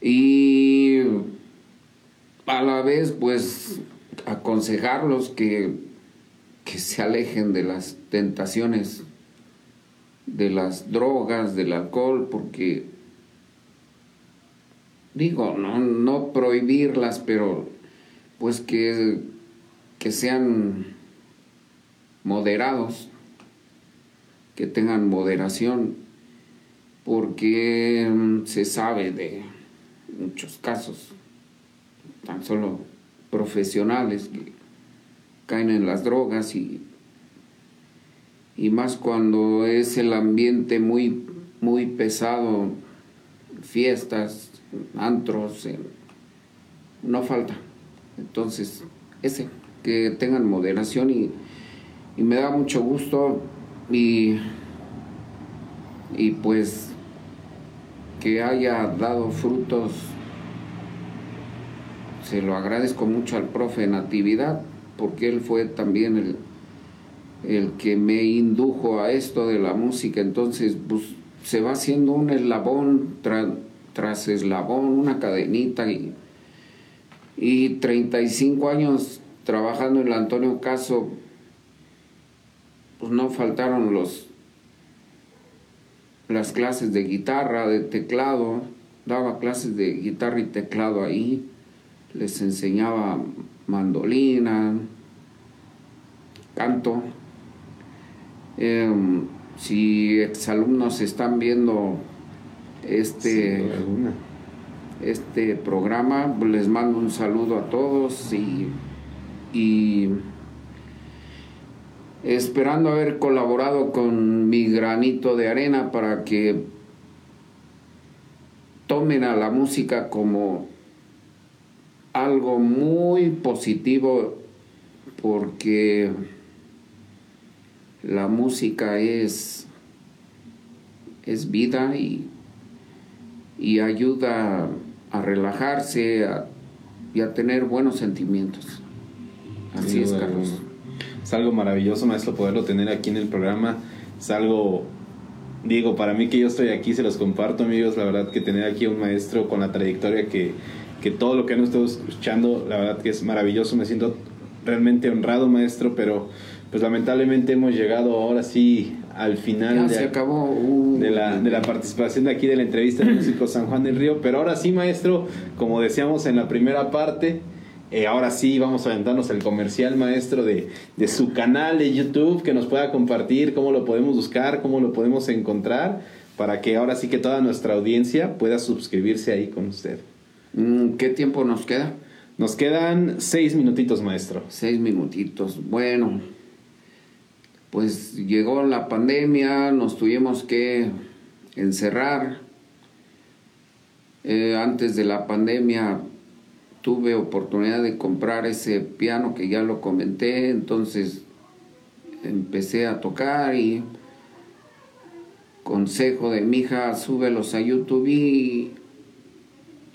Y a la vez pues aconsejarlos que que se alejen de las tentaciones de las drogas, del alcohol, porque digo, no, no prohibirlas, pero pues que, que sean moderados, que tengan moderación, porque mm, se sabe de muchos casos, tan solo profesionales que caen en las drogas y, y más cuando es el ambiente muy, muy pesado, fiestas, antros, no falta. Entonces, ese, que tengan moderación y, y me da mucho gusto y, y pues que haya dado frutos. Se lo agradezco mucho al profe Natividad porque él fue también el, el que me indujo a esto de la música. Entonces, pues se va haciendo un eslabón tras eslabón, una cadenita y, y 35 años trabajando en el Antonio Caso, pues no faltaron los las clases de guitarra, de teclado, daba clases de guitarra y teclado ahí, les enseñaba mandolina, canto. Em, si exalumnos están viendo este, este programa. Les mando un saludo a todos y, y esperando haber colaborado con mi granito de arena para que tomen a la música como algo muy positivo porque la música es, es vida y y ayuda a relajarse y a tener buenos sentimientos. Así es, Carlos. Es algo maravilloso, maestro, poderlo tener aquí en el programa. Es algo, digo, para mí que yo estoy aquí, se los comparto, amigos. La verdad que tener aquí a un maestro con la trayectoria que, que todo lo que han estado escuchando, la verdad que es maravilloso. Me siento realmente honrado, maestro, pero pues lamentablemente hemos llegado ahora sí al final de, uh, de, la, de la participación de aquí de la entrevista del músico San Juan del Río. Pero ahora sí, maestro, como decíamos en la primera parte, eh, ahora sí vamos a aventarnos el comercial, maestro, de, de su canal de YouTube, que nos pueda compartir cómo lo podemos buscar, cómo lo podemos encontrar, para que ahora sí que toda nuestra audiencia pueda suscribirse ahí con usted. Mm, ¿Qué tiempo nos queda? Nos quedan seis minutitos, maestro. Seis minutitos. Bueno, pues llegó la pandemia, nos tuvimos que encerrar. Eh, antes de la pandemia tuve oportunidad de comprar ese piano que ya lo comenté, entonces empecé a tocar y consejo de mi hija, súbelos a YouTube y,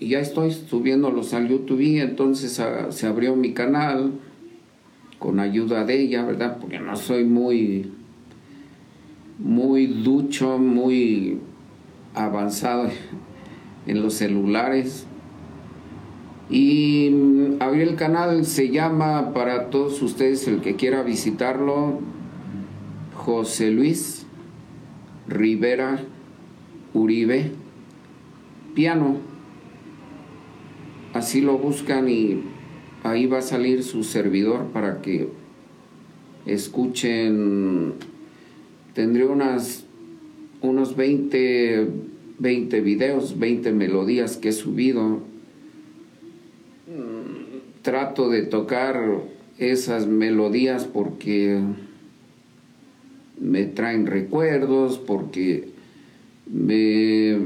ya estoy subiéndolos a YouTube, entonces ah, se abrió mi canal con ayuda de ella, ¿verdad? Porque no soy muy, muy ducho, muy avanzado en los celulares. Y abrí el canal, se llama para todos ustedes, el que quiera visitarlo, José Luis Rivera Uribe Piano. Así lo buscan y ahí va a salir su servidor para que escuchen, tendré unas, unos 20, 20 videos, 20 melodías que he subido. Trato de tocar esas melodías porque me traen recuerdos, porque me,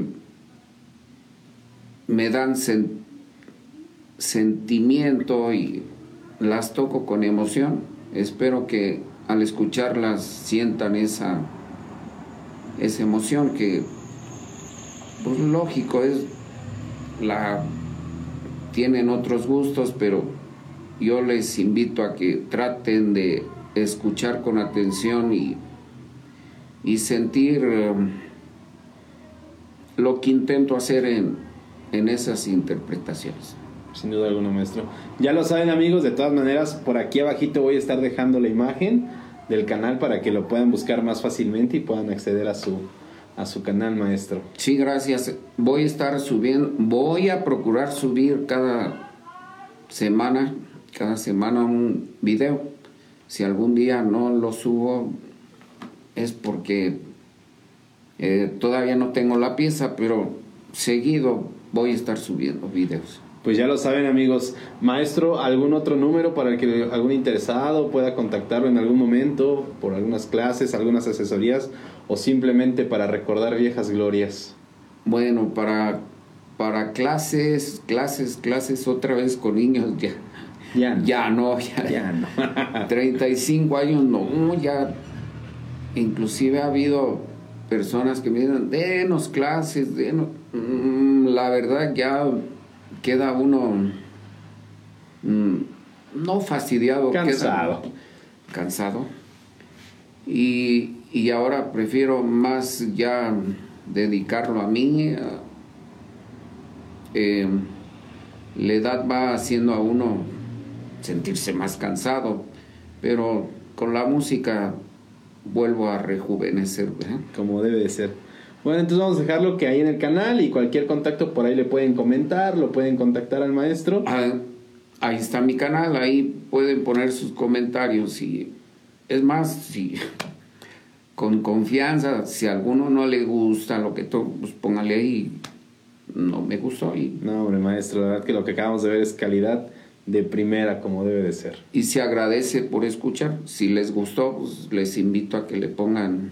me dan sentido sentimiento y las toco con emoción. Espero que al escucharlas sientan esa, esa emoción que, pues lógico, es la tienen otros gustos, pero yo les invito a que traten de escuchar con atención y, y sentir um, lo que intento hacer en, en esas interpretaciones. Sin duda alguna, maestro. Ya lo saben, amigos, de todas maneras, por aquí abajito voy a estar dejando la imagen del canal para que lo puedan buscar más fácilmente y puedan acceder a su, a su canal, maestro. Sí, gracias. Voy a estar subiendo, voy a procurar subir cada semana, cada semana un video. Si algún día no lo subo, es porque eh, todavía no tengo la pieza, pero seguido voy a estar subiendo videos. Pues ya lo saben amigos, maestro, ¿algún otro número para el que algún interesado pueda contactarlo en algún momento por algunas clases, algunas asesorías o simplemente para recordar viejas glorias? Bueno, para, para clases, clases, clases otra vez con niños ya. Ya no. Ya no, ya, ya no. (laughs) 35 años no, ya. Inclusive ha habido personas que me dicen, denos clases, denos. Mm, la verdad ya queda uno mm, no fastidiado, cansado. cansado. Y, y, ahora prefiero más ya dedicarlo a mí. Eh, la edad va haciendo a uno sentirse más cansado, pero con la música vuelvo a rejuvenecer. Como debe de ser. Bueno, entonces vamos a dejarlo que ahí en el canal y cualquier contacto por ahí le pueden comentar, lo pueden contactar al maestro. Ah, ahí está mi canal, ahí pueden poner sus comentarios y es más, si (laughs) con confianza, si a alguno no le gusta lo que tú, pues póngale ahí, no me gustó. Y... No, hombre, maestro, la verdad que lo que acabamos de ver es calidad de primera como debe de ser. Y se agradece por escuchar. Si les gustó, pues les invito a que le pongan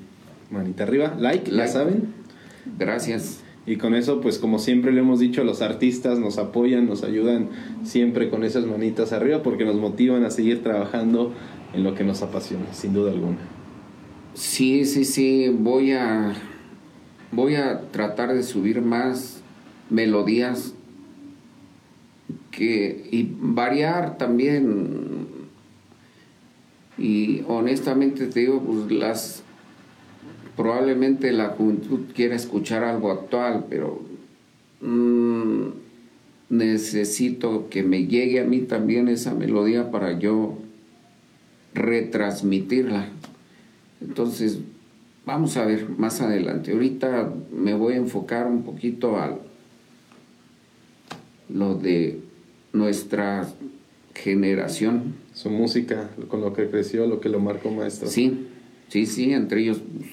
manita arriba, like, like. ya saben. Gracias. Y con eso, pues como siempre le hemos dicho, los artistas nos apoyan, nos ayudan siempre con esas manitas arriba porque nos motivan a seguir trabajando en lo que nos apasiona, sin duda alguna. Sí, sí, sí, voy a voy a tratar de subir más melodías que y variar también y honestamente te digo pues las probablemente la juventud quiera escuchar algo actual, pero mm, necesito que me llegue a mí también esa melodía para yo retransmitirla. Entonces, vamos a ver más adelante. Ahorita me voy a enfocar un poquito a lo de nuestra generación. Su música, con lo que creció, lo que lo marcó maestro. Sí, sí, sí, entre ellos pues,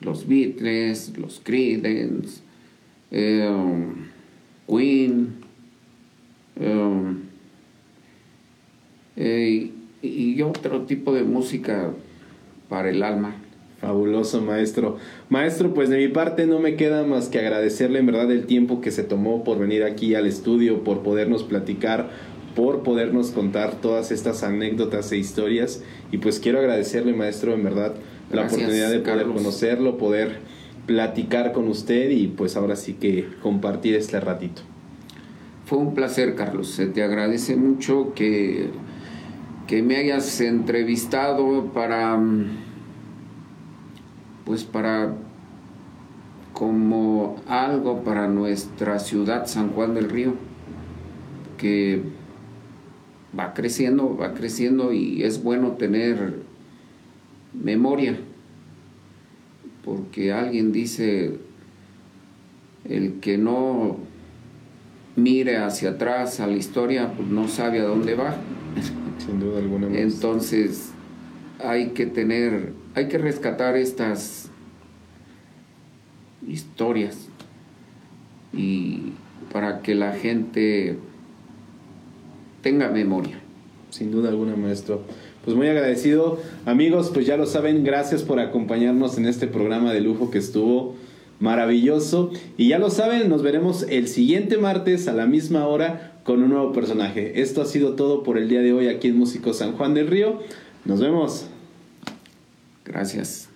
los Beatles, los Creedence, eh, Queen, eh, eh, y otro tipo de música para el alma. Fabuloso, maestro. Maestro, pues de mi parte no me queda más que agradecerle en verdad el tiempo que se tomó por venir aquí al estudio, por podernos platicar, por podernos contar todas estas anécdotas e historias. Y pues quiero agradecerle, maestro, en verdad, la oportunidad de poder conocerlo, poder platicar con usted y pues ahora sí que compartir este ratito. Fue un placer, Carlos. Se te agradece mucho que, que me hayas entrevistado para pues para como algo para nuestra ciudad San Juan del Río que va creciendo, va creciendo y es bueno tener memoria, porque alguien dice, el que no mire hacia atrás a la historia, pues no sabe a dónde va. (laughs) Sin duda alguna. Entonces hay que tener, hay que rescatar estas historias y para que la gente tenga memoria. Sin duda alguna, maestro. Pues muy agradecido. Amigos, pues ya lo saben, gracias por acompañarnos en este programa de lujo que estuvo maravilloso. Y ya lo saben, nos veremos el siguiente martes a la misma hora con un nuevo personaje. Esto ha sido todo por el día de hoy aquí en Músico San Juan del Río. Nos vemos. Gracias.